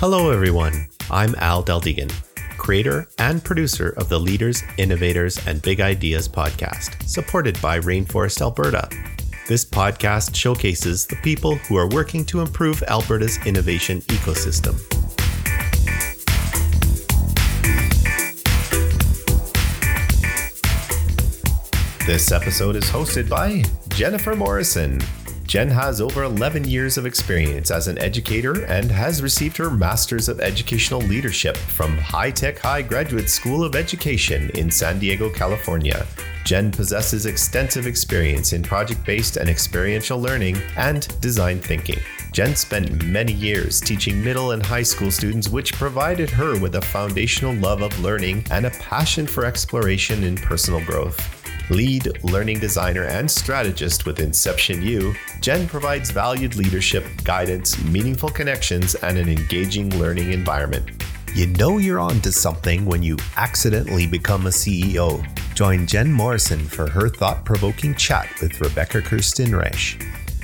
Hello, everyone. I'm Al Deldegan, creator and producer of the Leaders, Innovators, and Big Ideas podcast, supported by Rainforest Alberta. This podcast showcases the people who are working to improve Alberta's innovation ecosystem. This episode is hosted by Jennifer Morrison, Jen has over 11 years of experience as an educator and has received her Master's of Educational Leadership from High Tech High Graduate School of Education in San Diego, California. Jen possesses extensive experience in project based and experiential learning and design thinking. Jen spent many years teaching middle and high school students, which provided her with a foundational love of learning and a passion for exploration and personal growth. Lead learning designer and strategist with Inception U, Jen provides valued leadership, guidance, meaningful connections, and an engaging learning environment. You know you're on to something when you accidentally become a CEO. Join Jen Morrison for her thought provoking chat with Rebecca Kirsten Resch.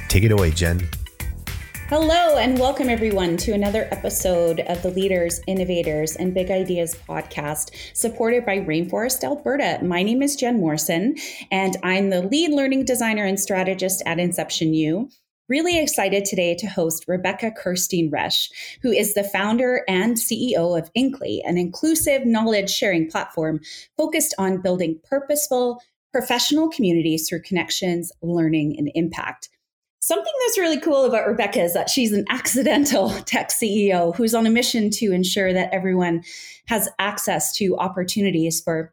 Take it away, Jen. Hello, and welcome everyone to another episode of the Leaders, Innovators, and Big Ideas podcast, supported by Rainforest Alberta. My name is Jen Morrison, and I'm the lead learning designer and strategist at Inception U. Really excited today to host Rebecca Kirsten Resch, who is the founder and CEO of Inkly, an inclusive knowledge sharing platform focused on building purposeful, professional communities through connections, learning, and impact. Something that's really cool about Rebecca is that she's an accidental tech CEO who's on a mission to ensure that everyone has access to opportunities for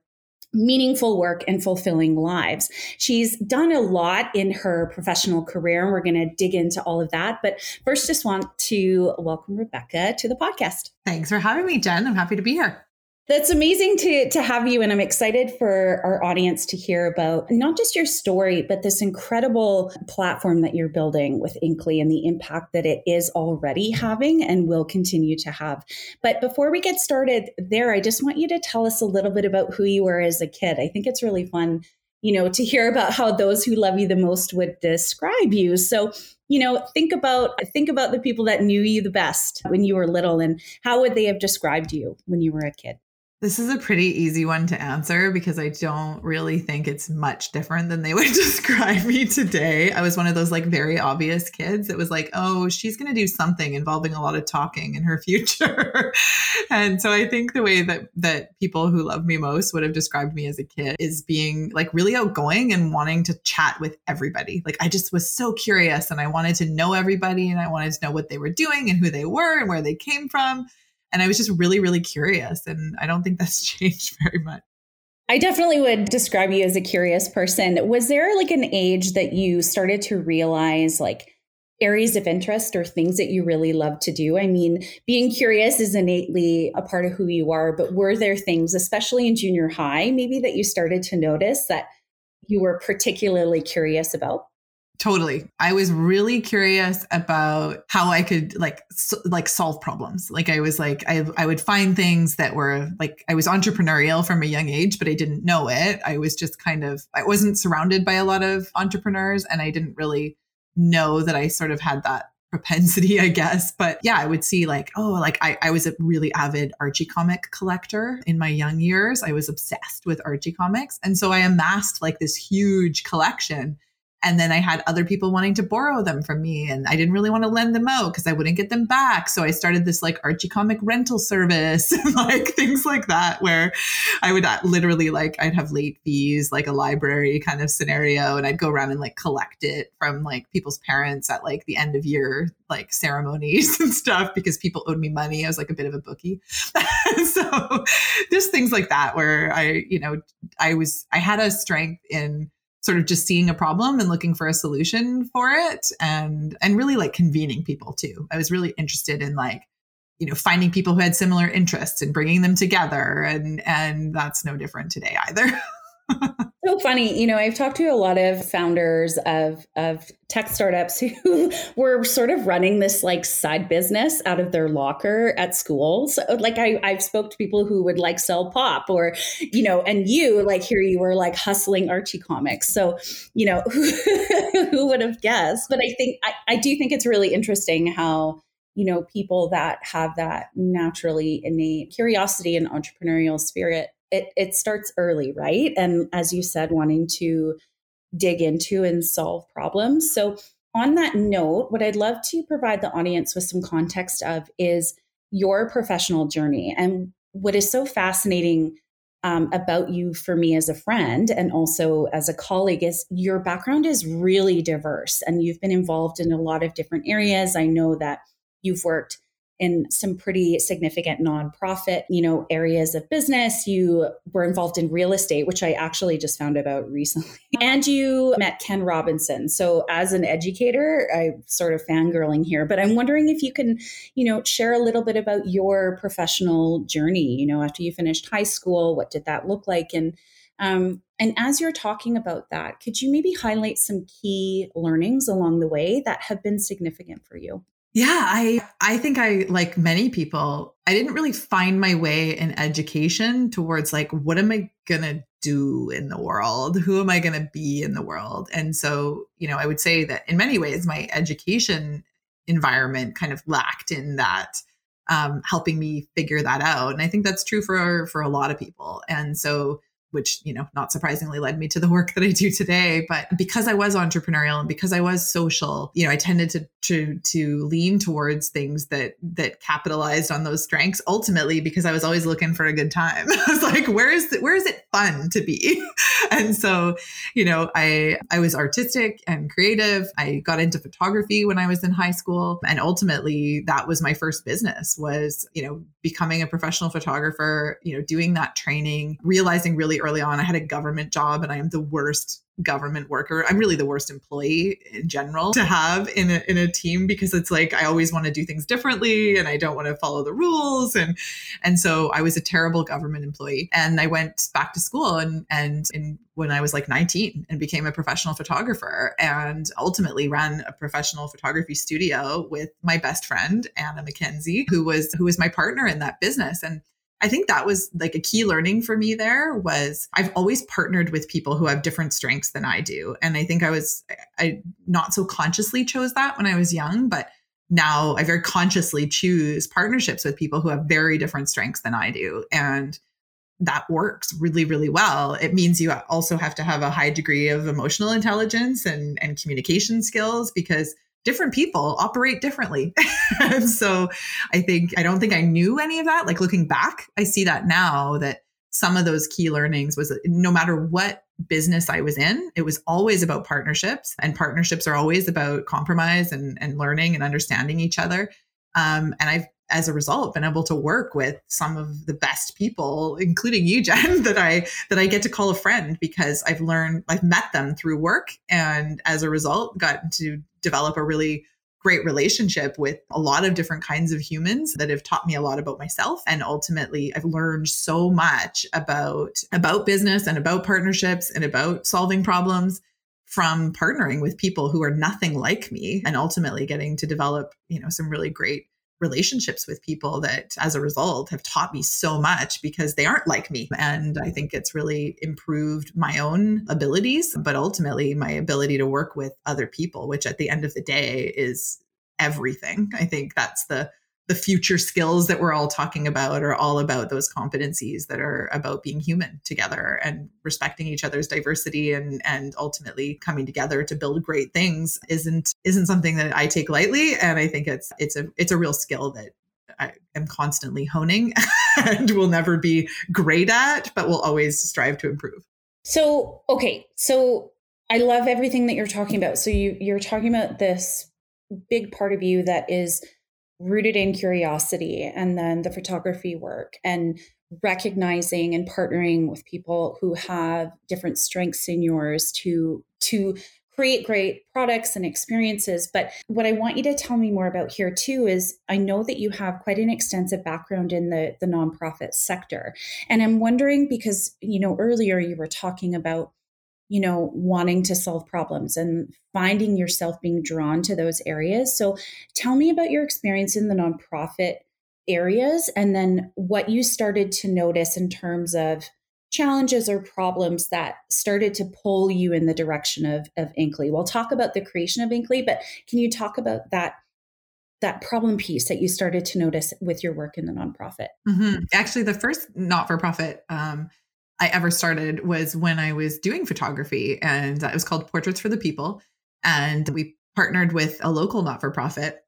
meaningful work and fulfilling lives. She's done a lot in her professional career, and we're going to dig into all of that. But first, just want to welcome Rebecca to the podcast. Thanks for having me, Jen. I'm happy to be here. That's amazing to to have you and I'm excited for our audience to hear about not just your story but this incredible platform that you're building with Inkly and the impact that it is already having and will continue to have. But before we get started there I just want you to tell us a little bit about who you were as a kid. I think it's really fun you know to hear about how those who love you the most would describe you. So you know think about think about the people that knew you the best when you were little and how would they have described you when you were a kid this is a pretty easy one to answer because I don't really think it's much different than they would describe me today. I was one of those like very obvious kids that was like, oh, she's going to do something involving a lot of talking in her future. and so I think the way that that people who love me most would have described me as a kid is being like really outgoing and wanting to chat with everybody. Like I just was so curious and I wanted to know everybody and I wanted to know what they were doing and who they were and where they came from. And I was just really, really curious. And I don't think that's changed very much. I definitely would describe you as a curious person. Was there like an age that you started to realize like areas of interest or things that you really love to do? I mean, being curious is innately a part of who you are, but were there things, especially in junior high, maybe that you started to notice that you were particularly curious about? Totally. I was really curious about how I could like so, like solve problems. Like I was like I I would find things that were like I was entrepreneurial from a young age, but I didn't know it. I was just kind of I wasn't surrounded by a lot of entrepreneurs and I didn't really know that I sort of had that propensity, I guess. But yeah, I would see like, oh, like I, I was a really avid Archie comic collector in my young years. I was obsessed with Archie comics. And so I amassed like this huge collection and then I had other people wanting to borrow them from me, and I didn't really want to lend them out because I wouldn't get them back. So I started this like Archie comic rental service, and like things like that, where I would uh, literally like I'd have late fees, like a library kind of scenario, and I'd go around and like collect it from like people's parents at like the end of year like ceremonies and stuff because people owed me money. I was like a bit of a bookie, so just things like that where I, you know, I was I had a strength in sort of just seeing a problem and looking for a solution for it and and really like convening people too. I was really interested in like you know finding people who had similar interests and bringing them together and and that's no different today either funny you know i've talked to a lot of founders of of tech startups who were sort of running this like side business out of their locker at school so like I, i've spoke to people who would like sell pop or you know and you like here you were like hustling archie comics. So you know who, would have guessed? But i think I, I do think it's really interesting how you know, people that have that naturally innate curiosity and entrepreneurial spirit, it, it starts early, right? And as you said, wanting to dig into and solve problems. So, on that note, what I'd love to provide the audience with some context of is your professional journey. And what is so fascinating um, about you for me as a friend and also as a colleague is your background is really diverse and you've been involved in a lot of different areas. I know that you've worked in some pretty significant nonprofit, you know, areas of business. You were involved in real estate, which I actually just found about recently. And you met Ken Robinson. So as an educator, I'm sort of fangirling here, but I'm wondering if you can, you know, share a little bit about your professional journey, you know, after you finished high school, what did that look like? And um, and as you're talking about that, could you maybe highlight some key learnings along the way that have been significant for you? Yeah, I I think I like many people, I didn't really find my way in education towards like what am I going to do in the world? Who am I going to be in the world? And so, you know, I would say that in many ways my education environment kind of lacked in that um, helping me figure that out. And I think that's true for for a lot of people. And so which you know not surprisingly led me to the work that i do today. But because i was entrepreneurial and because i was social you know i tended to to to lean towards things that that capitalized on those strengths ultimately because i was always looking for a good time. I was like where is it where is it fun to be? And so you know i i was artistic and creative. I got into photography when i was in high school. And ultimately that was my first business was you know becoming a professional photographer you know doing that training realizing really early on. I had a government job and I am the worst government worker. I'm really the worst employee in general to have in a, in a team because it's like I always want to do things differently and I don't want to follow the rules and and so I was a terrible government employee and I went back to school and and in when I was like 19 and became a professional photographer and ultimately ran a professional photography studio with my best friend Anna McKenzie who was who was my partner in that business and I think that was like a key learning for me there was I've always partnered with people who have different strengths than I do. And I think I was I not so consciously chose that when I was young, but now I very consciously choose partnerships with people who have very different strengths than I do. And that works really, really well. It means you also have to have a high degree of emotional intelligence and, and communication skills because different people operate differently. so I think, I don't think I knew any of that. Like looking back, I see that now that some of those key learnings was no matter what business I was in, it was always about partnerships. And partnerships are always about compromise and, and learning and understanding each other. Um, and I've as a result been able to work with some of the best people including you jen that i that i get to call a friend because i've learned i've met them through work and as a result got to develop a really great relationship with a lot of different kinds of humans that have taught me a lot about myself. And ultimately I've learned so much about about business and about partnerships and about solving problems from partnering with people who are nothing like me and ultimately getting to develop you know some really great relationships with people that as a result have taught me so much because they aren't like me. And I think it's really improved my own abilities, but ultimately my ability to work with other people, which at the end of the day is everything. I think that's the the future skills that we're all talking about are all about those competencies that are about being human together and respecting each other's diversity and and ultimately coming together to build great things isn't isn't something that I take lightly and I think it's it's a it's a real skill that I am constantly honing and will never be great at but will always strive to improve. So, okay. So, I love everything that you're talking about. So you you're talking about this big part of you that is rooted in curiosity and then the photography work and recognizing and partnering with people who have different strengths in yours to to create great products and experiences. But what i want you to tell me more about here too is i know that you have quite an extensive background in the the nonprofit sector. And i'm wondering because you know earlier you were talking about you know, wanting to solve problems and finding yourself being drawn to those areas. So tell me about your experience in the nonprofit areas and then what you started to notice in terms of challenges or problems that started to pull you in the direction of, of Inkly. We'll talk about the creation of Inkly, but can you talk about that that problem piece that you started to notice with your work in the nonprofit? Mm-hmm. Actually, the first not for profit um, I ever started was when I was doing photography, and it was called Portraits for the People. And we partnered with a local not for profit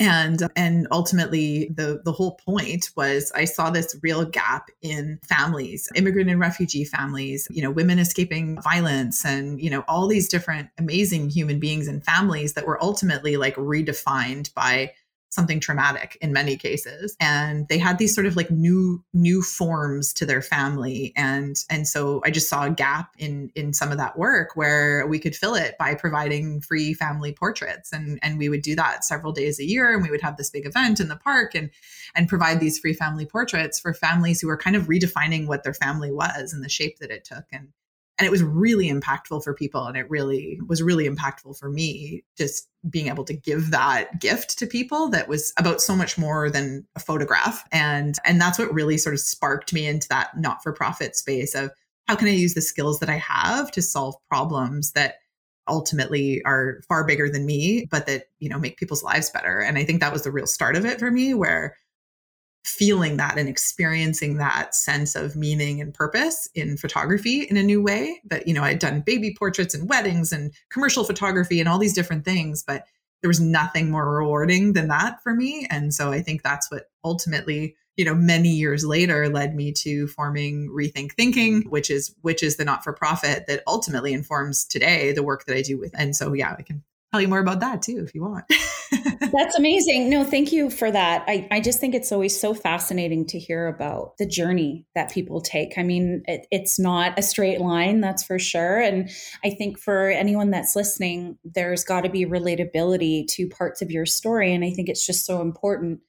and and ultimately the the whole point was i saw this real gap in families immigrant and refugee families you know women escaping violence and you know all these different amazing human beings and families that were ultimately like redefined by something traumatic in many cases. And they had these sort of like new new forms to their family. And and so i just saw a gap in in some of that work where we could fill it by providing free family portraits. And and we would do that several days a year. And we would have this big event in the park and and provide these free family portraits for families who were kind of redefining what their family was and the shape that it took. And and it was really impactful for people and it really was really impactful for me just being able to give that gift to people that was about so much more than a photograph. And and that's what really sort of sparked me into that not for profit space of how can i use the skills that i have to solve problems that ultimately are far bigger than me but that you know make people's lives better? And i think that was the real start of it for me where feeling that and experiencing that sense of meaning and purpose in photography in a new way. That you know i'd done baby portraits and weddings and commercial photography and all these different things but there was nothing more rewarding than that for me. And so i think that's what ultimately you know many years later led me to forming rethink thinking which is which is the not for profit that ultimately informs today the work that i do with. And so yeah i can tell you more about that too if you want. That's amazing. No, thank you for that. I, I just think it's always so fascinating to hear about the journey that people take. I mean, it, it's not a straight line, that's for sure. And I think for anyone that's listening, there's got to be relatability to parts of your story. And I think it's just so important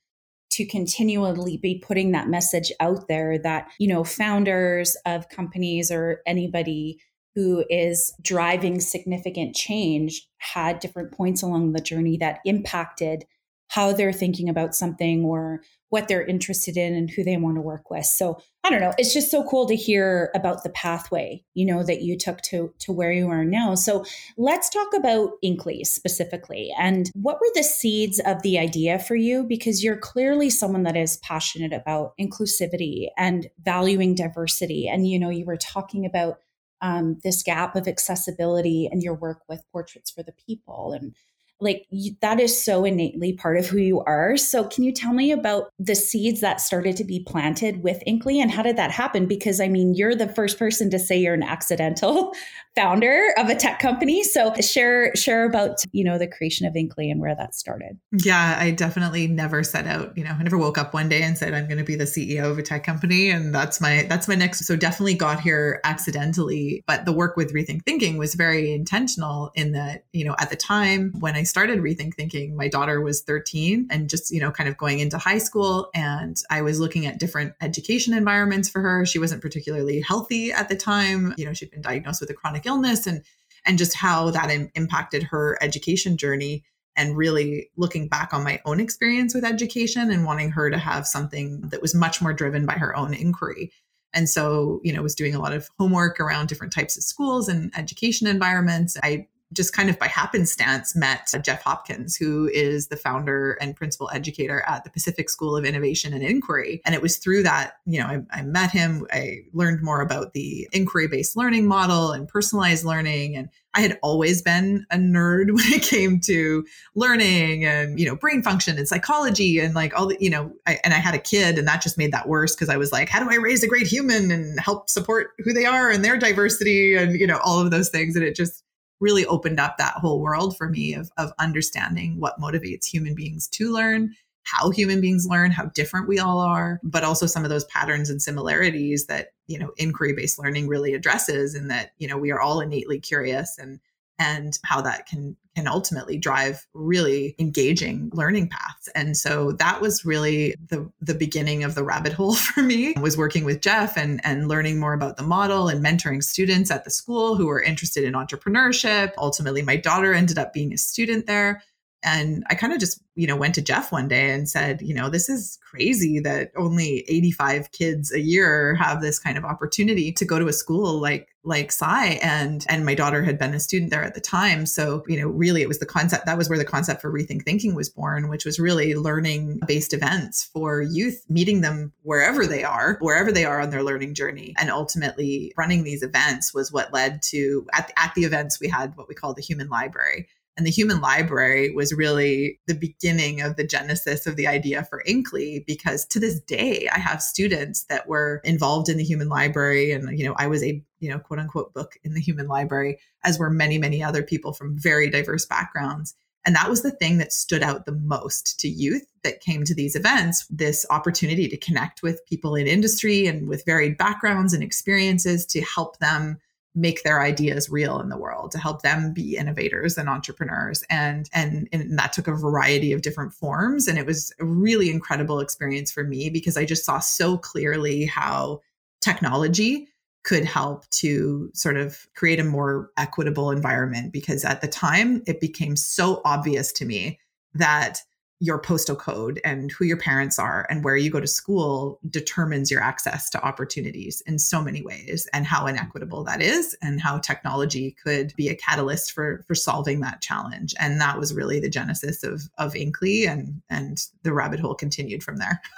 to continually be putting that message out there that, you know, founders of companies or anybody who is driving significant change had different points along the journey that impacted how they're thinking about something or what they're interested in and who they want to work with. So I don't know. It's just so cool to hear about the pathway, you know, that you took to to where you are now. So let's talk about Inkly specifically. And what were the seeds of the idea for you? Because you're clearly someone that is passionate about inclusivity and valuing diversity. And you know, you were talking about um, this gap of accessibility and your work with portraits for the people and like you, that is so innately part of who you are. So, can you tell me about the seeds that started to be planted with Inkly and how did that happen? Because I mean, you're the first person to say you're an accidental founder of a tech company. So, share share about you know the creation of Inkly and where that started. Yeah, I definitely never set out. You know, I never woke up one day and said I'm going to be the CEO of a tech company, and that's my that's my next. So, definitely got here accidentally, but the work with Rethink Thinking was very intentional in that you know at the time when I started Rethink Thinking, my daughter was 13 and just, you know, kind of going into high school. And I was looking at different education environments for her. She wasn't particularly healthy at the time. You know, she'd been diagnosed with a chronic illness and and just how that Im- impacted her education journey and really looking back on my own experience with education and wanting her to have something that was much more driven by her own inquiry. And so, you know, was doing a lot of homework around different types of schools and education environments. I just kind of by happenstance met Jeff Hopkins, who is the founder and principal educator at the Pacific School of Innovation and Inquiry. And it was through that, you know, I, I met him. I learned more about the inquiry based learning model and personalized learning. And I had always been a nerd when it came to learning and, you know, brain function and psychology and like all the, you know, I, and I had a kid and that just made that worse because I was like, how do I raise a great human and help support who they are and their diversity and, you know, all of those things. And it just, really opened up that whole world for me of, of understanding what motivates human beings to learn how human beings learn how different we all are but also some of those patterns and similarities that you know inquiry based learning really addresses and that you know we are all innately curious and and how that can can ultimately drive really engaging learning paths. And so that was really the the beginning of the rabbit hole for me. Was working with Jeff and and learning more about the model and mentoring students at the school who were interested in entrepreneurship. Ultimately my daughter ended up being a student there. And I kind of just, you know, went to Jeff one day and said, you know, this is crazy that only 85 kids a year have this kind of opportunity to go to a school like like Sci and and my daughter had been a student there at the time. So you know really it was the concept that was where the concept for rethink thinking was born which was really learning based events for youth meeting them wherever they are wherever they are on their learning journey. And ultimately running these events was what led to at, at the events we had what we call the human library and the human library was really the beginning of the genesis of the idea for Inkly because to this day I have students that were involved in the human library. And you know I was a you know quote unquote book in the human library as were many many other people from very diverse backgrounds. And that was the thing that stood out the most to youth that came to these events this opportunity to connect with people in industry and with varied backgrounds and experiences to help them make their ideas real in the world to help them be innovators and entrepreneurs. And, and and that took a variety of different forms. And it was a really incredible experience for me because i just saw so clearly how technology could help to sort of create a more equitable environment because at the time it became so obvious to me that your postal code and who your parents are and where you go to school determines your access to opportunities in so many ways and how inequitable that is and how technology could be a catalyst for for solving that challenge. And that was really the genesis of of Inkly and and the rabbit hole continued from there.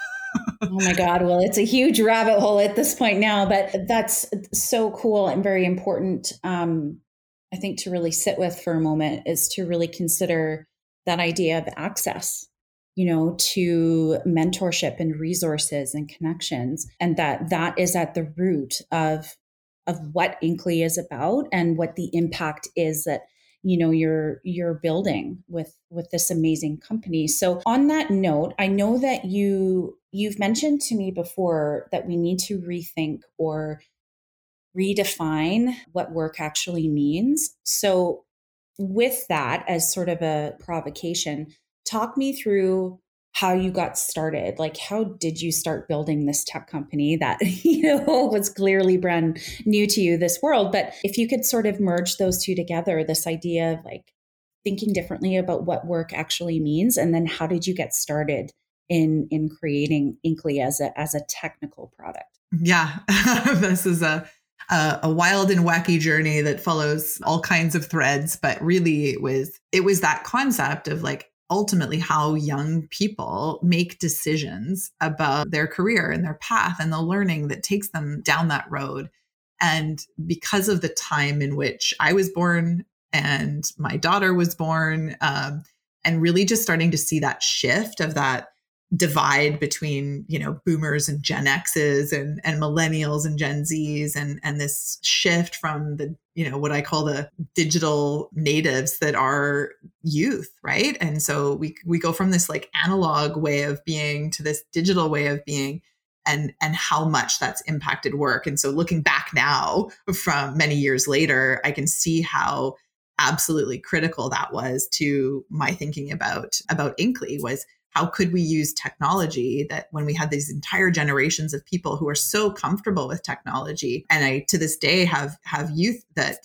Oh my god well it's a huge rabbit hole at this point now but that's so cool and very important um i think to really sit with for a moment is to really consider that idea of access you know to mentorship and resources and connections and that that is at the root of of what Inkly is about and what the impact is that you know you're you're building with with this amazing company. So on that note i know that you you've mentioned to me before that we need to rethink or redefine what work actually means. So with that as sort of a provocation talk me through how you got started. Like how did you start building this tech company that you know was clearly brand new to you this world? But if you could sort of merge those two together this idea of like thinking differently about what work actually means and then how did you get started in in creating inkly as a as a technical product? Yeah. This is a a, a, wild and wacky journey that follows all kinds of threads but really it was it was that concept of like ultimately how young people make decisions about their career and their path and the learning that takes them down that road. And because of the time in which i was born and my daughter was born um, and really just starting to see that shift of that divide between you know boomers and gen x's and and millennials and gen z's and and this shift from the you know what i call the digital natives that are youth right? And so we we go from this like analog way of being to this digital way of being and and how much that's impacted work. And so looking back now from many years later i can see how absolutely critical that was to my thinking about about inkly was how could we use technology that when we had these entire generations of people who are so comfortable with technology and i to this day have have youth that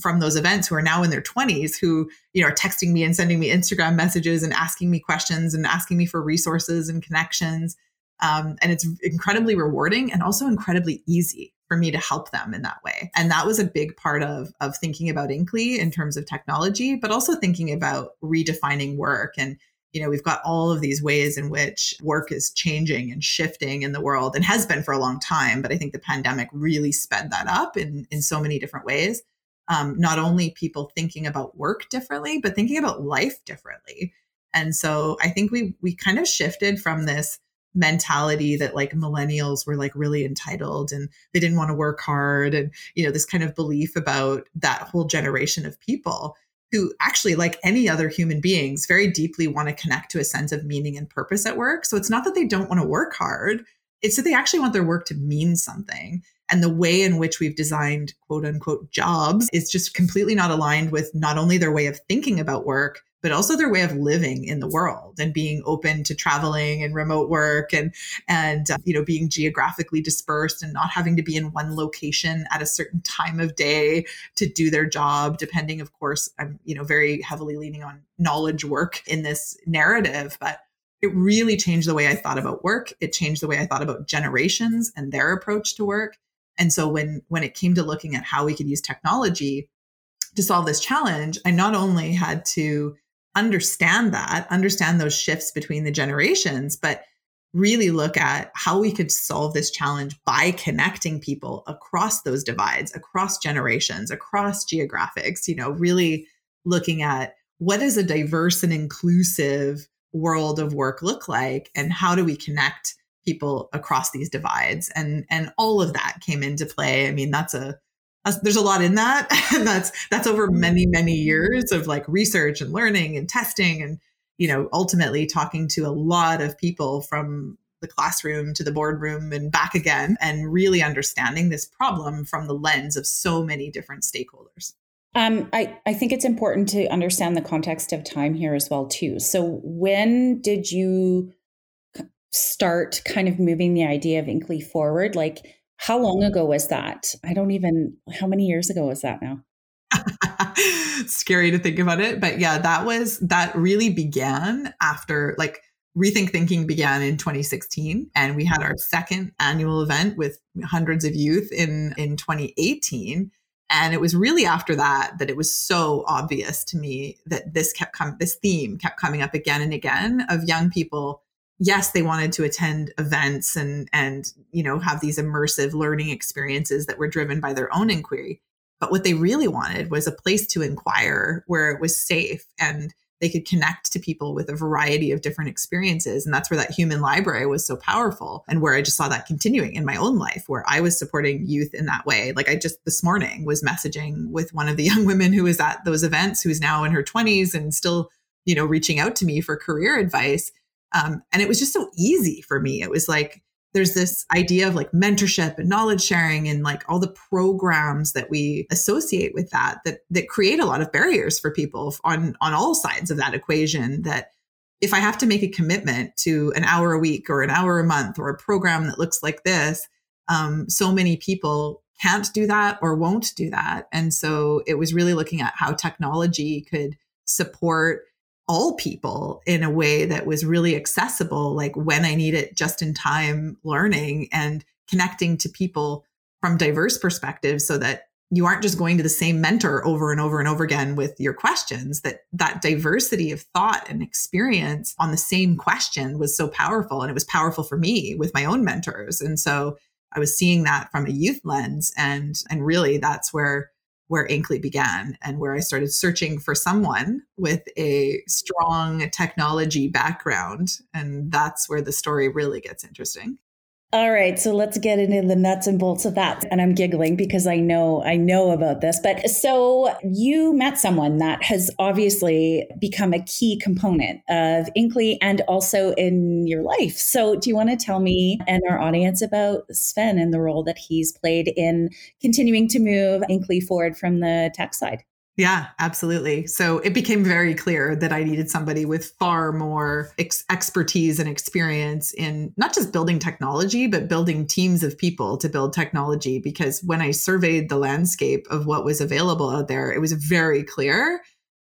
from those events who are now in their 20s who you know are texting me and sending me instagram messages and asking me questions and asking me for resources and connections. Um, and it's incredibly rewarding and also incredibly easy for me to help them in that way. And that was a big part of of thinking about inkly in terms of technology but also thinking about redefining work and you know, we've got all of these ways in which work is changing and shifting in the world and has been for a long time. But I think the pandemic really sped that up in, in so many different ways. Um, not only people thinking about work differently, but thinking about life differently. And so I think we we kind of shifted from this mentality that like millennials were like really entitled and they didn't want to work hard and you know this kind of belief about that whole generation of people who actually, like any other human beings, very deeply want to connect to a sense of meaning and purpose at work. So it's not that they don't want to work hard, it's that they actually want their work to mean something. And the way in which we've designed quote unquote jobs is just completely not aligned with not only their way of thinking about work, but also their way of living in the world and being open to traveling and remote work and and uh, you know being geographically dispersed and not having to be in one location at a certain time of day to do their job depending of course i'm you know very heavily leaning on knowledge work in this narrative but it really changed the way i thought about work. It changed the way i thought about generations and their approach to work. And so when when it came to looking at how we could use technology to solve this challenge, I not only had to understand that, understand those shifts between the generations, but really look at how we could solve this challenge by connecting people across those divides, across generations, across geographics, you know, really looking at what does a diverse and inclusive world of work look like and how do we connect people across these divides? And and all of that came into play. I mean that's a, a there's a lot in that and that's that's over many many years of like research and learning and testing and you know ultimately talking to a lot of people from the classroom to the boardroom and back again and really understanding this problem from the lens of so many different stakeholders um, I, I think it's important to understand the context of time here as well too so when did you start kind of moving the idea of Inkly forward? Like, how long ago was that? I don't even, how many years ago was that now? Scary to think about it. But yeah, that was, that really began after like, Rethink Thinking began in 2016, and we had our second annual event with hundreds of youth in, in 2018. And it was really after that that it was so obvious to me that this kept coming, this theme kept coming up again and again of young people yes, they wanted to attend events and and you know have these immersive learning experiences that were driven by their own inquiry. But what they really wanted was a place to inquire where it was safe and they could connect to people with a variety of different experiences. And that's where that human library was so powerful and where I just saw that continuing in my own life, where I was supporting youth in that way. Like I just this morning was messaging with one of the young women who was at those events, who's now in her 20s and still, you know, reaching out to me for career advice. Um, and it was just so easy for me. It was like, there's this idea of like mentorship and knowledge sharing and like all the programs that we associate with that that that create a lot of barriers for people on on all sides of that equation that if i have to make a commitment to an hour a week or an hour a month or a program that looks like this um, so many people can't do that or won't do that and so it was really looking at how technology could support all people in a way that was really accessible, like when I need it just in time learning and connecting to people from diverse perspectives so that you aren't just going to the same mentor over and over and over again with your questions that that diversity of thought and experience on the same question was so powerful and it was powerful for me with my own mentors. And so i was seeing that from a youth lens and and really that's where where Inkly began and where I started searching for someone with a strong technology background. And that's where the story really gets interesting. All right, so let's get into the nuts and bolts of that. And I'm giggling because I know I know about this. But so you met someone that has obviously become a key component of Inkly and also in your life. So do you want to tell me and our audience about Sven and the role that he's played in continuing to move Inkly forward from the tech side? Yeah, absolutely. So it became very clear that I needed somebody with far more ex- expertise and experience in not just building technology, but building teams of people to build technology. Because when I surveyed the landscape of what was available out there, it was very clear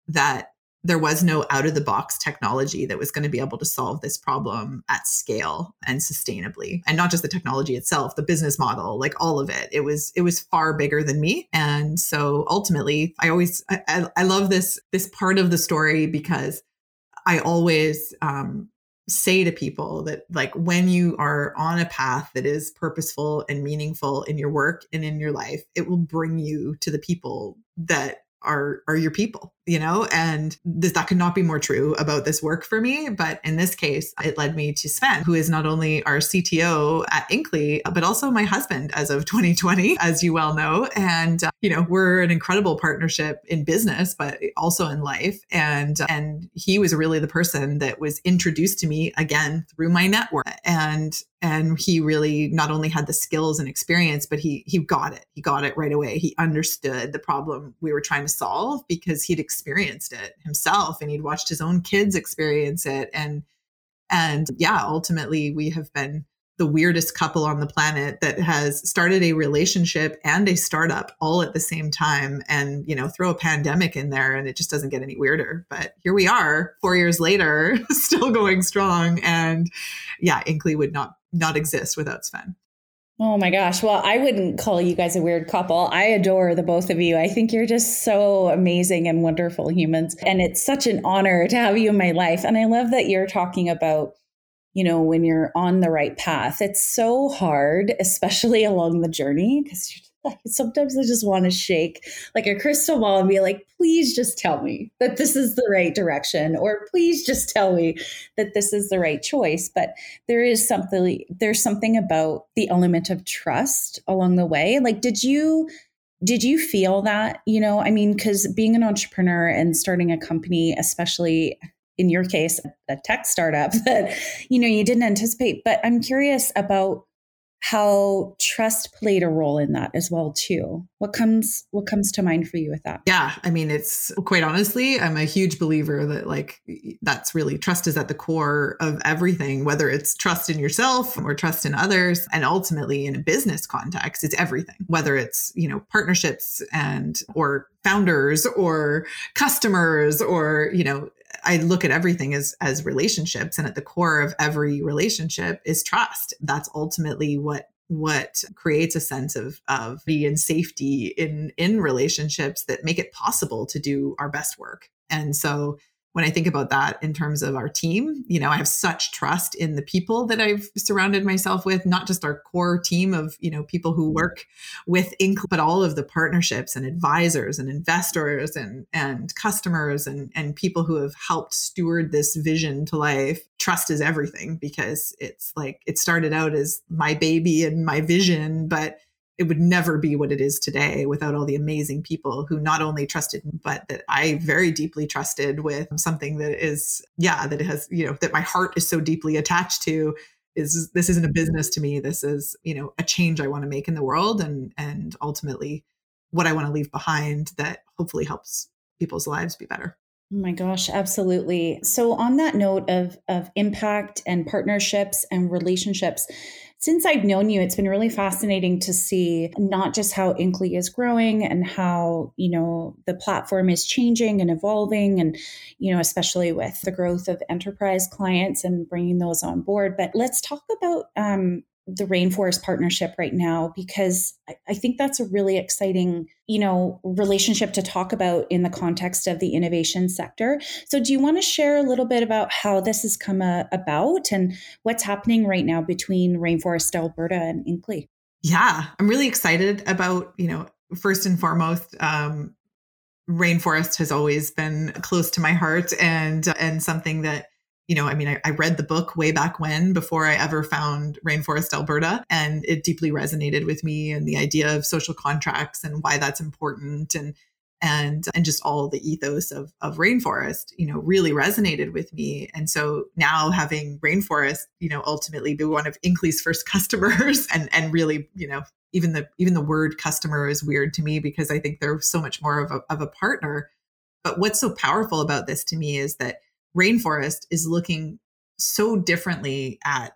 that there was no out of the box technology that was going to be able to solve this problem at scale and sustainably. And not just the technology itself the business model like all of it. It was it was far bigger than me. And so ultimately i always i, I love this this part of the story because i always um, say to people that like when you are on a path that is purposeful and meaningful in your work and in your life it will bring you to the people that are are your people you know and this, that could not be more true about this work for me. But in this case it led me to sven who is not only our cto at inkly but also my husband as of 2020 as you well know. And uh, you know we're an incredible partnership in business but also in life. And and he was really the person that was introduced to me again through my network. And and he really not only had the skills and experience but he he got it. He got it right away. He understood the problem we were trying to solve because he'd experienced it himself and he'd watched his own kids experience it and and yeah ultimately we have been the weirdest couple on the planet that has started a relationship and a startup all at the same time and you know throw a pandemic in there and it just doesn't get any weirder. But here we are 4 years later still going strong and yeah Inkly would not not exist without Sven Oh my gosh. Well, I wouldn't call you guys a weird couple. I adore the both of you. I think you're just so amazing and wonderful humans. And it's such an honor to have you in my life. And I love that you're talking about you know, when you're on the right path. It's so hard, especially along the journey, because sometimes I just want to shake like a crystal ball and be like, please just tell me that this is the right direction, or please just tell me that this is the right choice. But there is something, there's something about the element of trust along the way. Like, did you did you feel that you know i mean because being an entrepreneur and starting a company especially in your case, a tech startup that, you know, you didn't anticipate. But I'm curious about how trust played a role in that as well too. What comes what comes to mind for you with that? Yeah i mean it's quite honestly i'm a huge believer that like that's really trust is at the core of everything whether it's trust in yourself or trust in others. And ultimately in a business context it's everything whether it's you know partnerships and or founders or customers or you know I look at everything as as relationships and at the core of every relationship is trust. That's ultimately what what creates a sense of of and safety in in relationships that make it possible to do our best work. And so when I think about that in terms of our team, you know, I have such trust in the people that I've surrounded myself with, not just our core team of, you know, people who mm-hmm. work with Ink, but all of the partnerships and advisors and investors and and customers and and people who have helped steward this vision to life. Trust is everything because it's like it started out as my baby and my vision, but it would never be what it is today without all the amazing people who not only trusted me, but that I very deeply trusted with something that is, yeah, that has, you know, that my heart is so deeply attached to is this isn't a business to me. This is, you know, a change I want to make in the world and and ultimately what I want to leave behind that hopefully helps people's lives be better. Oh my gosh, absolutely. So on that note of of impact and partnerships and relationships, since I've known you, it's been really fascinating to see not just how Inkly is growing and how, you know, the platform is changing and evolving and, you know, especially with the growth of enterprise clients and bringing those on board. But let's talk about um, the rainforest partnership right now because I, think that's a really exciting you know relationship to talk about in the context of the innovation sector. So do you want to share a little bit about how this has come uh, about and what's happening right now between rainforest alberta and inkly yeah i'm really excited about you know first and foremost um, rainforest has always been close to my heart and and something that you know, I mean, I, I, read the book way back when before I ever found Rainforest Alberta, and it deeply resonated with me and the idea of social contracts and why that's important and and and just all the ethos of of rainforest you know really resonated with me. And so now having rainforest you know ultimately be one of inkly's first customers and and really you know even the even the word customer is weird to me because i think they're so much more of a, of a partner. But what's so powerful about this to me is that rainforest is looking so differently at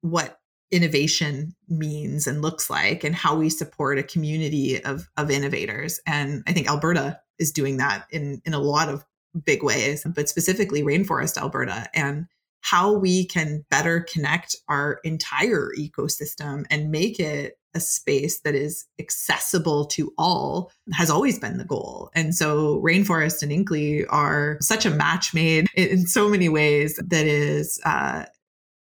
what innovation means and looks like and how we support a community of, of innovators. And I think Alberta is doing that in, in a lot of big ways, but specifically Rainforest Alberta and how we can better connect our entire ecosystem and make it a space that is accessible to all has always been the goal. And so Rainforest and Inkly are such a match made in so many ways that is, uh,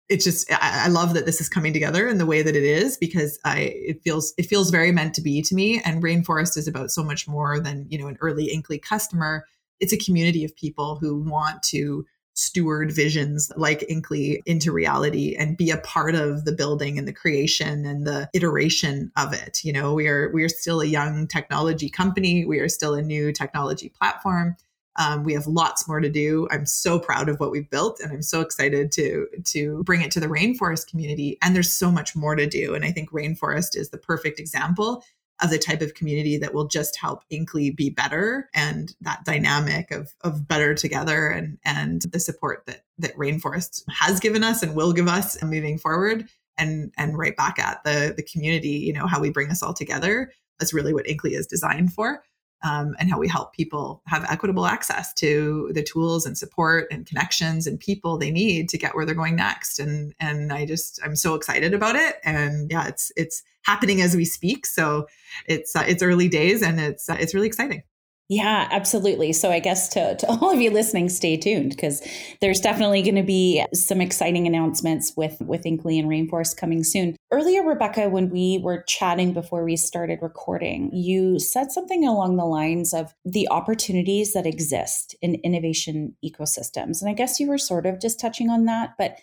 it's just I, I love that this is coming together in the way that it is because I it feels it feels very meant to be to me. And Rainforest is about so much more than you know an early Inkly customer. It's a community of people who want to steward visions like Inkly into reality and be a part of the building and the creation and the iteration of it. You know, we are we are still a young technology company. We are still a new technology platform. Um, we have lots more to do. I'm so proud of what we've built, and I'm so excited to to bring it to the rainforest community. And there's so much more to do. And I think rainforest is the perfect example of the type of community that will just help Inkly be better and that dynamic of of better together and and the support that that Rainforest has given us and will give us moving forward and and right back at the the community, you know, how we bring us all together. That's really what Inkly is designed for. Um, and how we help people have equitable access to the tools and support and connections and people they need to get where they're going next. And and I just I'm so excited about it. And yeah, it's it's happening as we speak. So it's uh, it's early days and it's uh, it's really exciting. Yeah, absolutely. So I guess to, to all of you listening, stay tuned because there's definitely going to be some exciting announcements with with Inkly and Rainforest coming soon. Earlier, Rebecca, when we were chatting before we started recording, you said something along the lines of the opportunities that exist in innovation ecosystems. And I guess you were sort of just touching on that, but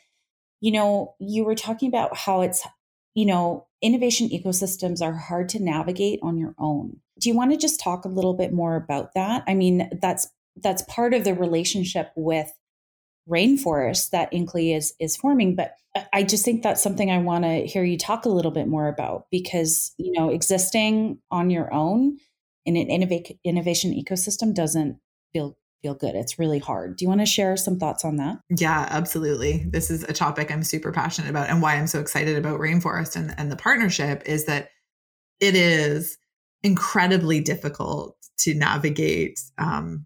you know, you were talking about how it's you know, innovation ecosystems are hard to navigate on your own. Do you want to just talk a little bit more about that? I mean, that's that's part of the relationship with rainforest that Inkly is is forming, but I just think that's something I want to hear you talk a little bit more about because, you know, existing on your own in an innov- innovation ecosystem doesn't feel feel good. It's really hard. Do you want to share some thoughts on that? Yeah, absolutely. This is a topic I'm super passionate about and why I'm so excited about Rainforest and, and the partnership is that it is incredibly difficult to navigate um,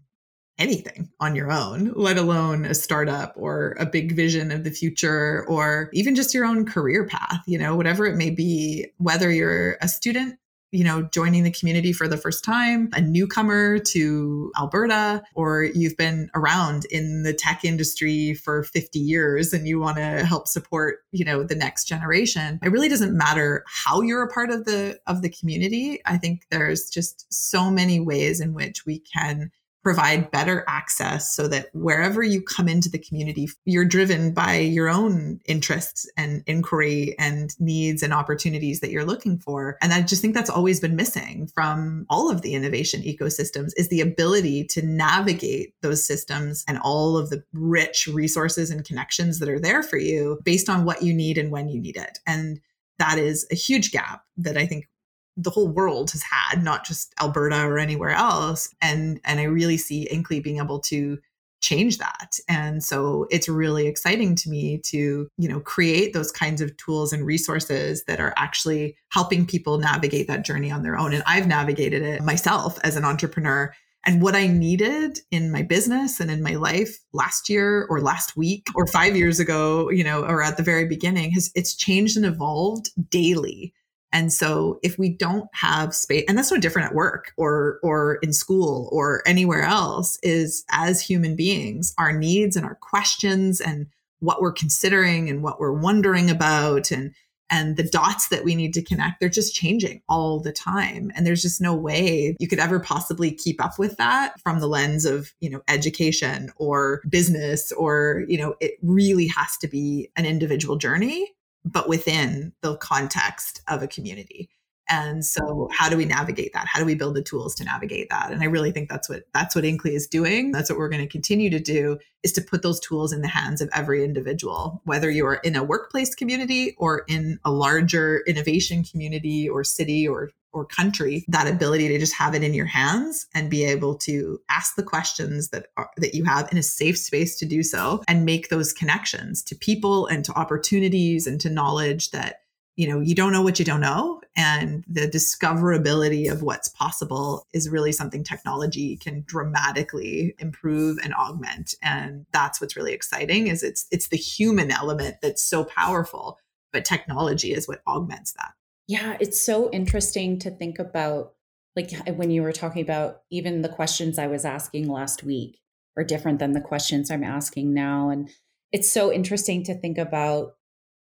anything on your own, let alone a startup or a big vision of the future or even just your own career path, you know, whatever it may be, whether you're a student you know, joining the community for the first time, a newcomer to Alberta, or you've been around in the tech industry for 50 years and you want to help support, you know, the next generation. It really doesn't matter how you're a part of the of the community. I think there's just so many ways in which we can provide better access so that wherever you come into the community, you're driven by your own interests and inquiry and needs and opportunities that you're looking for. And I just think that's always been missing from all of the innovation ecosystems is the ability to navigate those systems and all of the rich resources and connections that are there for you based on what you need and when you need it. And that is a huge gap that I think the whole world has had, not just Alberta or anywhere else. And and I really see Inkly being able to change that. And so it's really exciting to me to, you know, create those kinds of tools and resources that are actually helping people navigate that journey on their own. And I've navigated it myself as an entrepreneur. And what I needed in my business and in my life last year or last week or five years ago, you know, or at the very beginning has it's changed and evolved daily. And so if we don't have space, and that's no different at work or or in school or anywhere else, is as human beings, our needs and our questions and what we're considering and what we're wondering about and and the dots that we need to connect they're just changing all the time. And there's just no way you could ever possibly keep up with that from the lens of you know education or business or you know it really has to be an individual journey but within the context of a community. And so how do we navigate that? How do we build the tools to navigate that? And I really think that's what that's what Inkly is doing. That's what we're going to continue to do is to put those tools in the hands of every individual, whether you're in a workplace community or in a larger innovation community or city or or country that ability to just have it in your hands and be able to ask the questions that are, that you have in a safe space to do so and make those connections to people and to opportunities and to knowledge that you know you don't know what you don't know. And the discoverability of what's possible is really something technology can dramatically improve and augment. And that's what's really exciting is it's it's the human element that's so powerful but technology is what augments that yeah, it's so interesting to think about like when you were talking about even the questions I was asking last week are different than the questions I'm asking now and it's so interesting to think about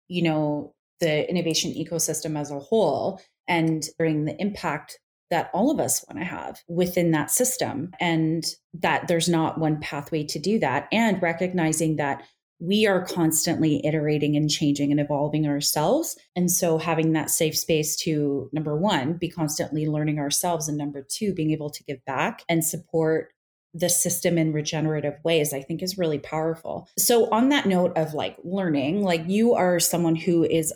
you know the innovation ecosystem as a whole and bring the impact that all of us want to have within that system and that there's not one pathway to do that and recognizing that we are constantly iterating and changing and evolving ourselves. And so having that safe space to number one, be constantly learning ourselves. And number two, being able to give back and support the system in regenerative ways, I think is really powerful. So on that note of like learning, like you are someone who is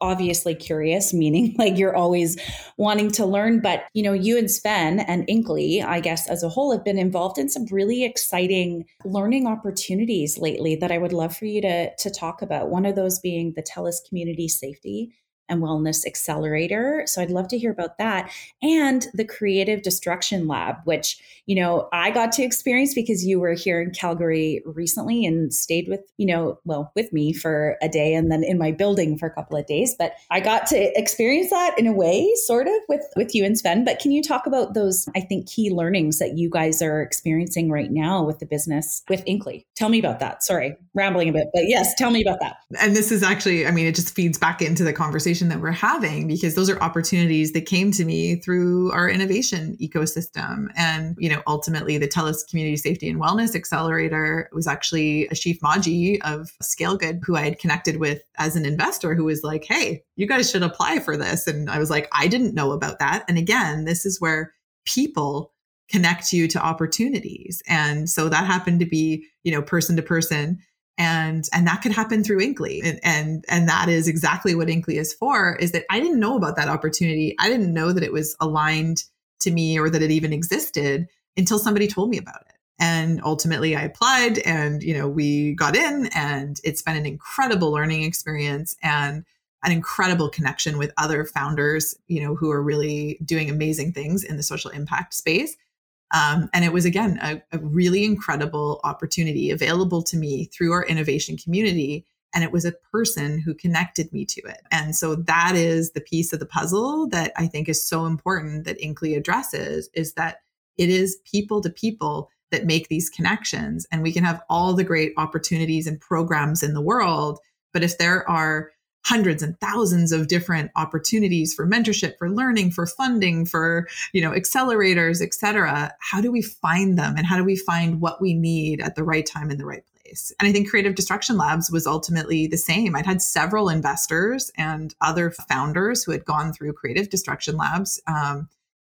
obviously curious, meaning like you're always wanting to learn. But, you know, you and Sven and Inkly, I guess, as a whole, have been involved in some really exciting learning opportunities lately that I would love for you to, to talk about. One of those being the TELUS Community Safety and Wellness Accelerator. So I'd love to hear about that. And the Creative Destruction Lab, which, you know, I got to experience because you were here in Calgary recently and stayed with, you know, well, with me for a day and then in my building for a couple of days. But I got to experience that in a way, sort of with with you and Sven. But can you talk about those, I think, key learnings that you guys are experiencing right now with the business with Inkly? Tell me about that. Sorry, rambling a bit, but yes, tell me about that. And this is actually, I mean, it just feeds back into the conversation conversation that we're having because those are opportunities that came to me through our innovation ecosystem. And, you know, ultimately the TELUS Community Safety and Wellness Accelerator was actually a Ashif Mawji of ScaleGood, who I had connected with as an investor who was like, hey, you guys should apply for this. And I was like, I didn't know about that. And again, this is where people connect you to opportunities. And so that happened to be, you know, person to person and and that could happen through Inkly. And, and and that is exactly what Inkly is for is that I didn't know about that opportunity. I didn't know that it was aligned to me or that it even existed until somebody told me about it. And ultimately I applied and you know we got in and it's been an incredible learning experience and an incredible connection with other founders you know who are really doing amazing things in the social impact space um, and it was, again, a, a really incredible opportunity available to me through our innovation community. And it was a person who connected me to it. And so that is the piece of the puzzle that I think is so important that Inkly addresses is that it is people to people that make these connections. And we can have all the great opportunities and programs in the world. But if there are hundreds and thousands of different opportunities for mentorship for learning for funding for you know accelerators et cetera. How do we find them and how do we find what we need at the right time in the right place? And i think creative destruction labs was ultimately the same. I'd had several investors and other founders who had gone through creative destruction labs um,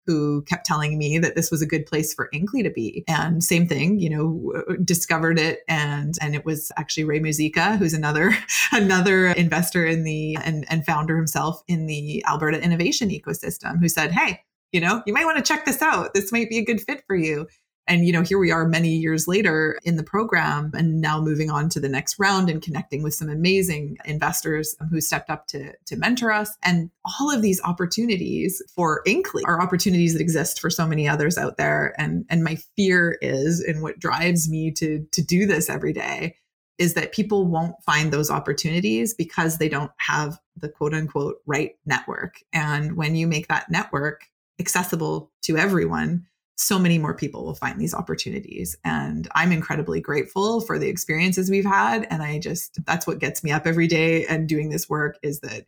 who kept telling me that this was a good place for Inkly to be. And same thing, you know, discovered it and and it was actually Ray Muzyka, who's another another investor in the and, and founder himself in the Alberta innovation ecosystem who said, Hey, you know, you might want to check this out. This might be a good fit for you. And, you know, here we are many years later in the program and now moving on to the next round and connecting with some amazing investors who stepped up to, to mentor us. And all of these opportunities for Inkly are opportunities that exist for so many others out there. And, and my fear is, and what drives me to, to do this every day is that people won't find those opportunities because they don't have the quote unquote right network. And when you make that network accessible to everyone, so many more people will find these opportunities. And I'm incredibly grateful for the experiences we've had. And I just, that's what gets me up every day and doing this work is that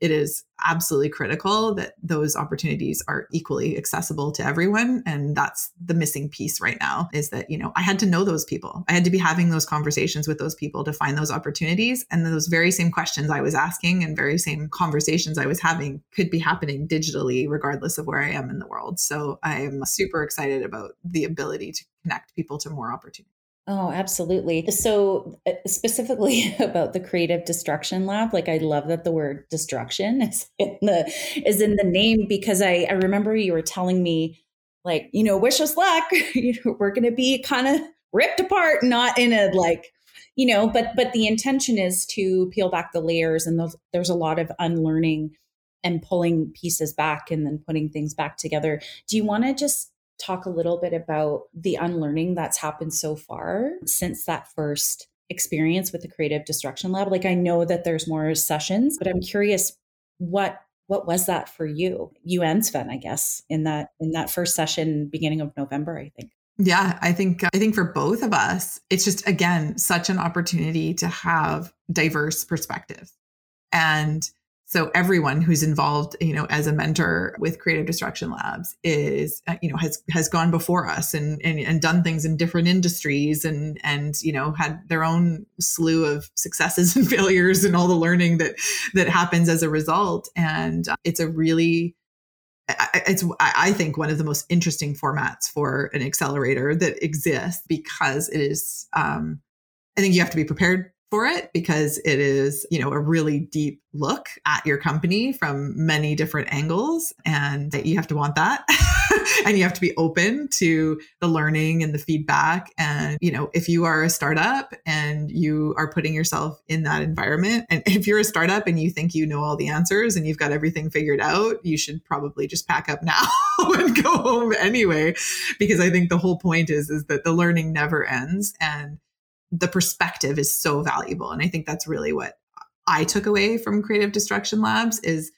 it is absolutely critical that those opportunities are equally accessible to everyone. And that's the missing piece right now is that you know i had to know those people. I had to be having those conversations with those people to find those opportunities. And those very same questions i was asking and very same conversations i was having could be happening digitally regardless of where i am in the world. So i'm super excited about the ability to connect people to more opportunities Oh, absolutely. So, uh, specifically about the creative destruction lab, like I love that the word destruction is in the is in the name because I I remember you were telling me like, you know, wish us luck. we're going to be kind of ripped apart, not in a like, you know, but but the intention is to peel back the layers and those, there's a lot of unlearning and pulling pieces back and then putting things back together. Do you want to just talk a little bit about the unlearning that's happened so far since that first experience with the creative destruction lab. Like i know that there's more sessions but i'm curious what what was that for you? You and sven i guess in that in that first session beginning of november i think. Yeah i think i think for both of us it's just again such an opportunity to have diverse perspectives. And so everyone who's involved you know as a mentor with creative destruction labs is uh, you know has has gone before us and, and and done things in different industries and and you know had their own slew of successes and failures and all the learning that that happens as a result. And uh, it's a really it's i think one of the most interesting formats for an accelerator that exists because it is um, i think you have to be prepared for it because it is, you know, a really deep look at your company from many different angles and that you have to want that. and you have to be open to the learning and the feedback. And you know if you are a startup and you are putting yourself in that environment and if you're a startup and you think you know all the answers and you've got everything figured out you should probably just pack up now and go home anyway. Because i think the whole point is is that the learning never ends. And the perspective is so valuable. And I think that's really what I took away from Creative Destruction Labs is,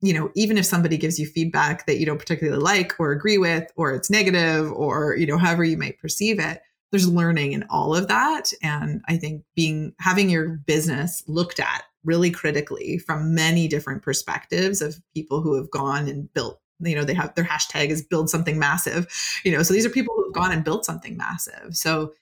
you know, even if somebody gives you feedback that you don't particularly like or agree with, or it's negative, or, you know, however you might perceive it, there's learning in all of that. And I think being having your business looked at really critically from many different perspectives of people who have gone and built you know they have their hashtag is build something massive you know so these are people who've gone and built something massive so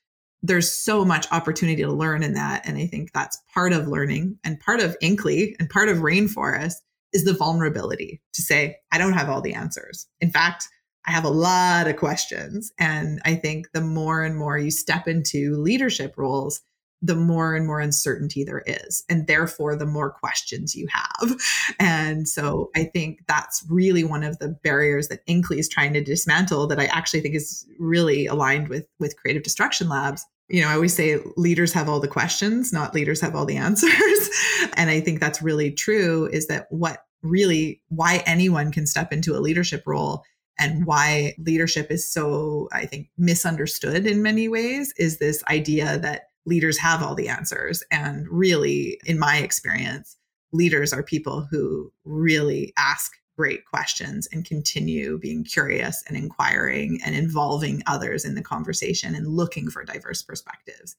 there's so much opportunity to learn in that. And I think that's part of learning and part of Inkly and part of Rainforest is the vulnerability to say, I don't have all the answers. In fact, I have a lot of questions. And I think the more and more you step into leadership roles, the more and more uncertainty there is. And therefore, the more questions you have. And so I think that's really one of the barriers that Inkly is trying to dismantle that I actually think is really aligned with, with Creative Destruction Labs. You know, I always say leaders have all the questions, not leaders have all the answers. and I think that's really true is that what really, why anyone can step into a leadership role and why leadership is so, I think, misunderstood in many ways is this idea that leaders have all the answers. And really, in my experience, leaders are people who really ask great questions and continue being curious and inquiring and involving others in the conversation and looking for diverse perspectives.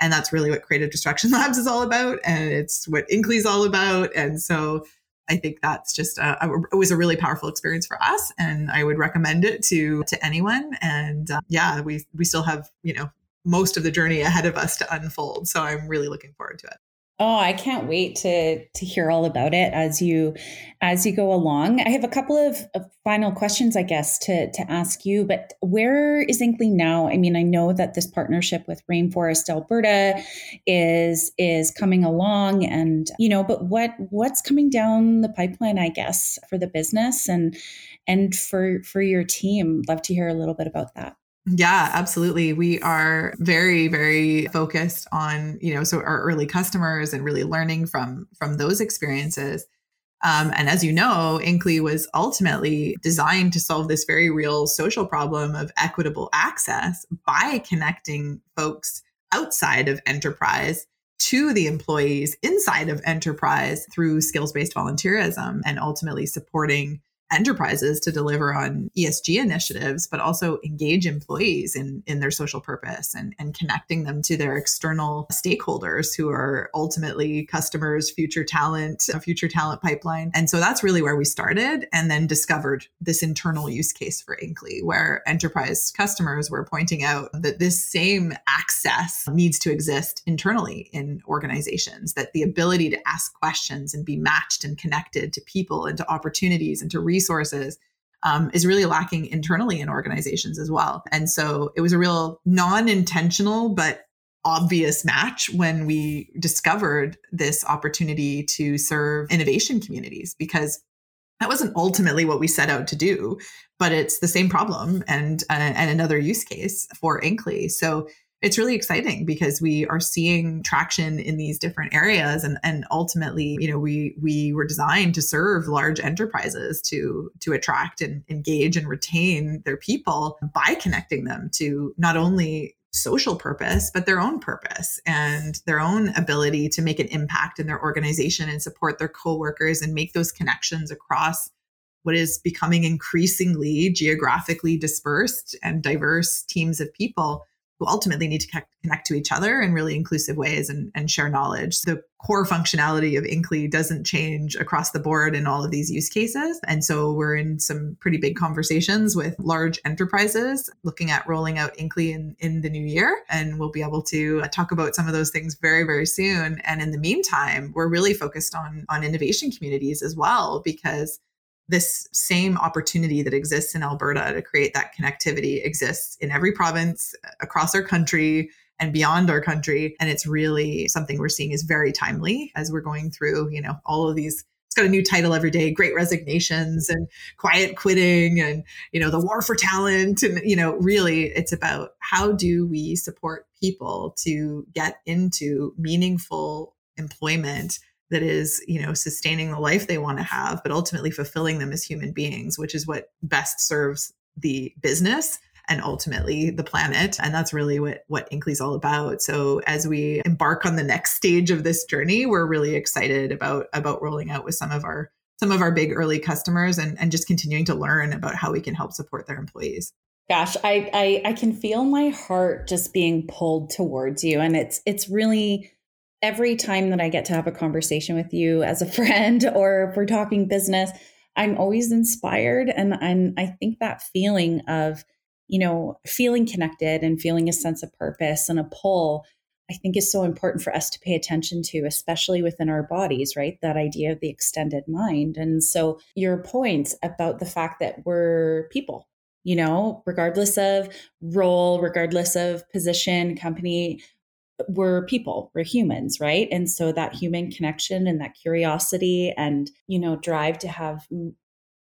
And that's really what Creative Destruction Labs is all about. And it's what Inkly is all about. And so I think that's just a, a, it was a really powerful experience for us, and I would recommend it to to anyone. And uh, yeah, we we still have you know most of the journey ahead of us to unfold. So I'm really looking forward to it. Oh, I can't wait to to hear all about it as you as you go along. I have a couple of, of, final questions, I guess, to to ask you. But where is Inkly now? I mean, I know that this partnership with Rainforest Alberta is is coming along, and you know, but what what's coming down the pipeline? I guess for the business and and for for your team. Love to hear a little bit about that. Yeah, absolutely. We are very, very focused on, you know, so our early customers and really learning from from those experiences. Um, and as you know, Inkly was ultimately designed to solve this very real social problem of equitable access by connecting folks outside of enterprise to the employees inside of enterprise through skills based volunteerism and ultimately supporting enterprises to deliver on ESG initiatives, but also engage employees in, in their social purpose and, and connecting them to their external stakeholders who are ultimately customers, future talent, a future talent pipeline. And so that's really where we started and then discovered this internal use case for Inkly, where enterprise customers were pointing out that this same access needs to exist internally in organizations, that the ability to ask questions and be matched and connected to people and to opportunities and to resources resources um, is really lacking internally in organizations as well. And so it was a real non intentional, but obvious match when we discovered this opportunity to serve innovation communities because that wasn't ultimately what we set out to do, but it's the same problem and uh, and another use case for Inkly. So it's really exciting because we are seeing traction in these different areas and, and ultimately you know we we were designed to serve large enterprises to to attract and engage and retain their people by connecting them to not only social purpose but their own purpose and their own ability to make an impact in their organization and support their coworkers and make those connections across what is becoming increasingly geographically dispersed and diverse teams of people who ultimately need to connect to each other in really inclusive ways and, and share knowledge. The core functionality of Inkly doesn't change across the board in all of these use cases. And so we're in some pretty big conversations with large enterprises looking at rolling out Inkly in, in the new year. And we'll be able to talk about some of those things very, very soon. And in the meantime, we're really focused on, on innovation communities as well, because this same opportunity that exists in Alberta to create that connectivity exists in every province uh, across our country and beyond our country. And it's really something we're seeing is very timely as we're going through, you know, all of these it's got a new title every day great resignations and quiet quitting and you know the war for talent and you know really it's about how do we support people to get into meaningful employment that is you know sustaining the life they want to have but ultimately fulfilling them as human beings which is what best serves the business and ultimately the planet. And that's really what what is all about. So as we embark on the next stage of this journey we're really excited about about rolling out with some of our some of our big early customers and, and just continuing to learn about how we can help support their employees. Gosh I, I i can feel my heart just being pulled towards you. And it's it's really every time that I get to have a conversation with you as a friend or if we're talking business, I'm always inspired. And, and I think that feeling of, you know, feeling connected and feeling a sense of purpose and a pull, I think is so important for us to pay attention to, especially within our bodies, right? That idea of the extended mind. And so your point about the fact that we're people, you know, regardless of role, regardless of position, company, we're people we're humans right? And so that human connection and that curiosity and you know drive to have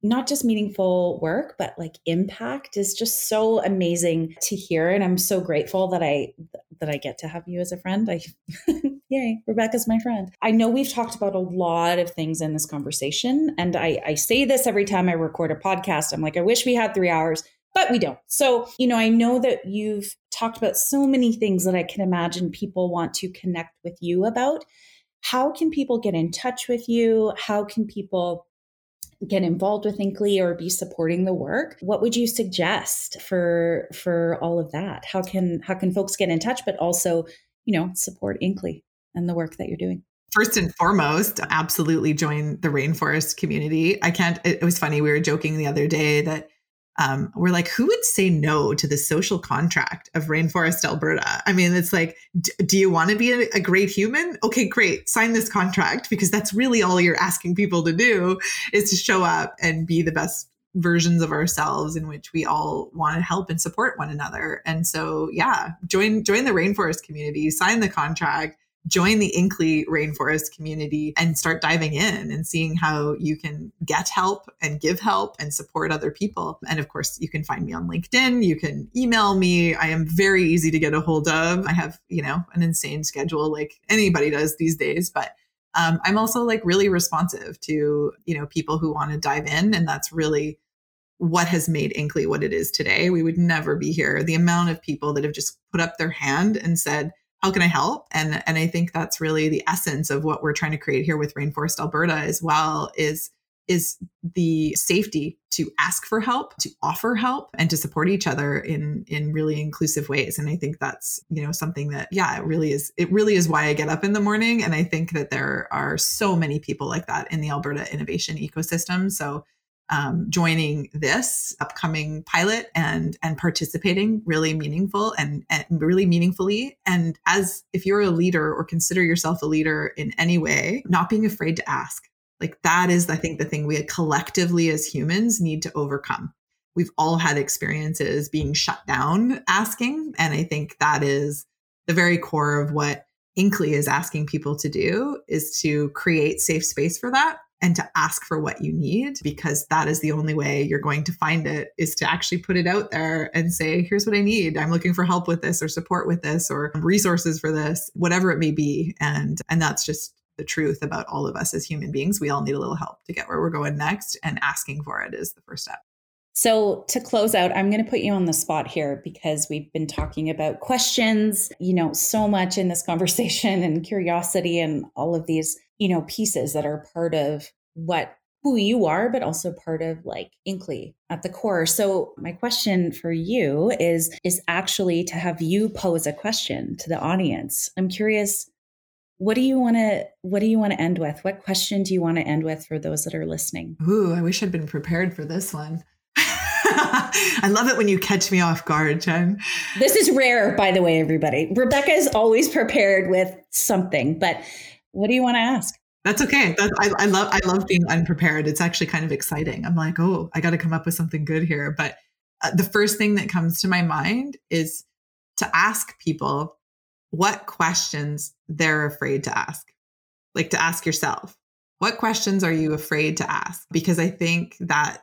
not just meaningful work but like impact is just so amazing to hear. And i'm so grateful that i that i get to have you as a friend. I yay rebecca's my friend. I know we've talked about a lot of things in this conversation and i i say this every time i record a podcast. I'm like i wish we had three hours but we don't. So, you know, I know that you've talked about so many things that I can imagine people want to connect with you about. How can people get in touch with you? How can people get involved with Inkly or be supporting the work? What would you suggest for for all of that? How can how can folks get in touch but also, you know, support Inkly and the work that you're doing? First and foremost, absolutely join the rainforest community. I can't it was funny we were joking the other day that um, we're like, who would say no to the social contract of Rainforest Alberta? I mean, it's like, d- do you want to be a, a, great human? Okay, great. Sign this contract because that's really all you're asking people to do is to show up and be the best versions of ourselves in which we all want to help and support one another. And so, yeah, join join the rainforest community, sign the contract join the Inkly rainforest community and start diving in and seeing how you can get help and give help and support other people. And of course, you can find me on LinkedIn. You can email me. I am very easy to get a hold of. I have, you know, an insane schedule like anybody does these days, but um, I'm also like really responsive to, you know, people who want to dive in. And that's really what has made Inkly what it is today. We would never be here. The amount of people that have just put up their hand and said, how can I help? And and I think that's really the essence of what we're trying to create here with Rainforest Alberta as well is is the safety to ask for help, to offer help and to support each other in in really inclusive ways. And I think that's, you know, something that yeah, it really is it really is why I get up in the morning and I think that there are so many people like that in the Alberta innovation ecosystem. So um, joining this upcoming pilot and and participating really meaningful and, and really meaningfully. And as if you're a leader or consider yourself a leader in any way not being afraid to ask. Like that is i think the thing we collectively as humans need to overcome. We've all had experiences being shut down asking and i think that is the very core of what inkly is asking people to do is to create safe space for that and to ask for what you need because that is the only way you're going to find it is to actually put it out there and say here's what i need. I'm looking for help with this or support with this or resources for this whatever it may be. And and that's just the truth about all of us as human beings. We all need a little help to get where we're going next and asking for it is the first step. So, to close out, I'm going to put you on the spot here because we've been talking about questions, you know, so much in this conversation and curiosity and all of these you know, pieces that are part of what who you are, but also part of like Inkly at the core. So my question for you is is actually to have you pose a question to the audience. I'm curious, what do you want to what do you want to end with? What question do you want to end with for those that are listening? Ooh, I wish I'd been prepared for this one. I love it when you catch me off guard, Jen. This is rare, by the way, everybody. Rebecca is always prepared with something, but what do you want to ask? That's okay. That's, I, I love I love being unprepared. It's actually kind of exciting. I'm like, oh, I got to come up with something good here. But uh, the first thing that comes to my mind is to ask people what questions they're afraid to ask. Like to ask yourself, what questions are you afraid to ask? Because I think that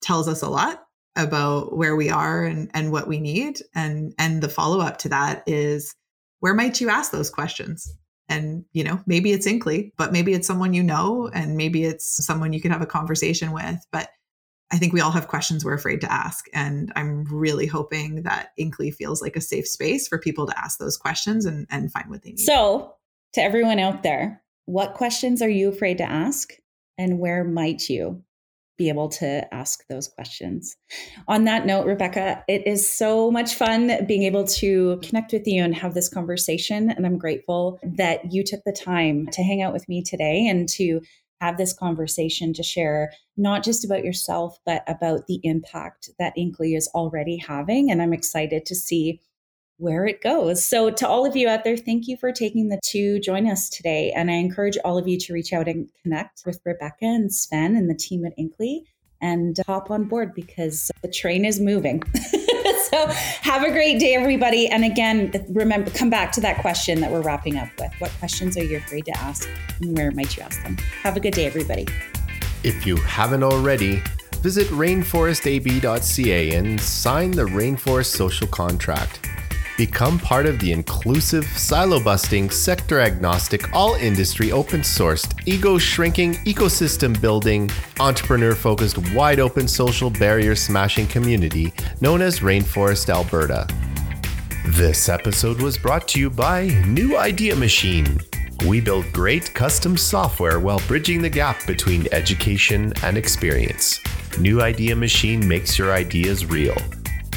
tells us a lot about where we are and, and what we need. And and the follow-up to that is where might you ask those questions? And you know, maybe it's Inkly, but maybe it's someone you know, and maybe it's someone you can have a conversation with. But I think we all have questions we're afraid to ask. And I'm really hoping that Inkly feels like a safe space for people to ask those questions and, and find what they need. So, to everyone out there, what questions are you afraid to ask? And where might you be able to ask those questions? On that note, Rebecca, it is so much fun being able to connect with you and have this conversation. And I'm grateful that you took the time to hang out with me today and to have this conversation to share not just about yourself, but about the impact that Inkly is already having. And I'm excited to see where it goes. So, to all of you out there, thank you for taking the to join us today. And I encourage all of you to reach out and connect with Rebecca and Sven and the team at Inkly and hop on board because the train is moving. so have a great day, everybody. And again, remember, come back to that question that we're wrapping up with. What questions are you afraid to ask? And where might you ask them? Have a good day, everybody. If you haven't already, visit rainforestab.ca and sign the Rainforest Social Contract. Become part of the inclusive, silo busting, sector agnostic, all industry open sourced, ego shrinking, ecosystem building, entrepreneur focused, wide open social barrier smashing community known as Rainforest Alberta. This episode was brought to you by New Idea Machine. We build great custom software while bridging the gap between education and experience. New Idea Machine makes your ideas real.